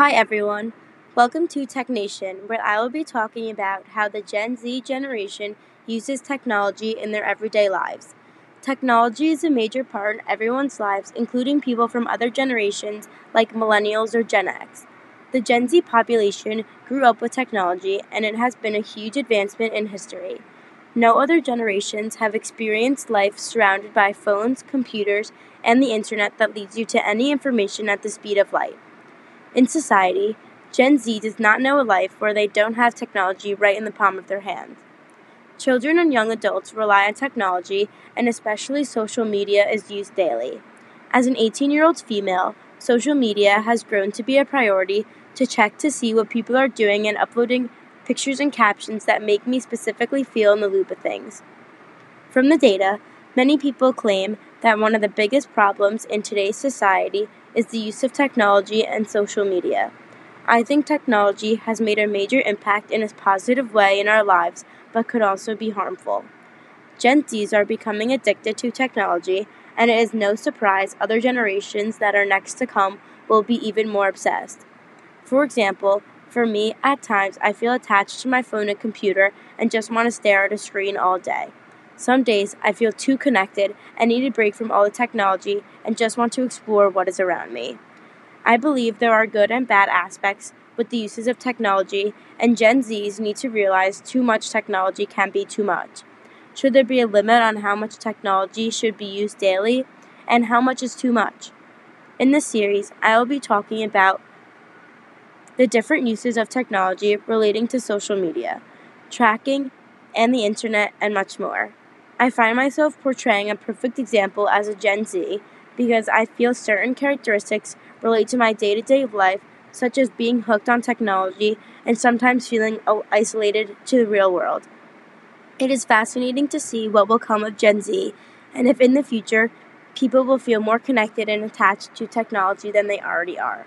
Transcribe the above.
Hi everyone, welcome to Tech Nation, where I will be talking about how the Gen Z generation uses technology in their everyday lives. Technology is a major part in everyone's lives, including people from other generations like millennials or Gen X. The Gen Z population grew up with technology, and it has been a huge advancement in history. No other generations have experienced life surrounded by phones, computers, and the internet that leads you to any information at the speed of light. In society, Gen Z does not know a life where they don't have technology right in the palm of their hand. Children and young adults rely on technology, and especially social media is used daily. As an 18 year old female, social media has grown to be a priority to check to see what people are doing and uploading pictures and captions that make me specifically feel in the loop of things. From the data, many people claim that one of the biggest problems in today's society is the use of technology and social media. I think technology has made a major impact in a positive way in our lives, but could also be harmful. Gen Zs are becoming addicted to technology, and it is no surprise other generations that are next to come will be even more obsessed. For example, for me, at times I feel attached to my phone and computer and just want to stare at a screen all day. Some days I feel too connected and need a break from all the technology and just want to explore what is around me. I believe there are good and bad aspects with the uses of technology, and Gen Zs need to realize too much technology can be too much. Should there be a limit on how much technology should be used daily, and how much is too much? In this series, I will be talking about the different uses of technology relating to social media, tracking, and the internet, and much more. I find myself portraying a perfect example as a Gen Z because I feel certain characteristics relate to my day to day life, such as being hooked on technology and sometimes feeling isolated to the real world. It is fascinating to see what will come of Gen Z and if in the future people will feel more connected and attached to technology than they already are.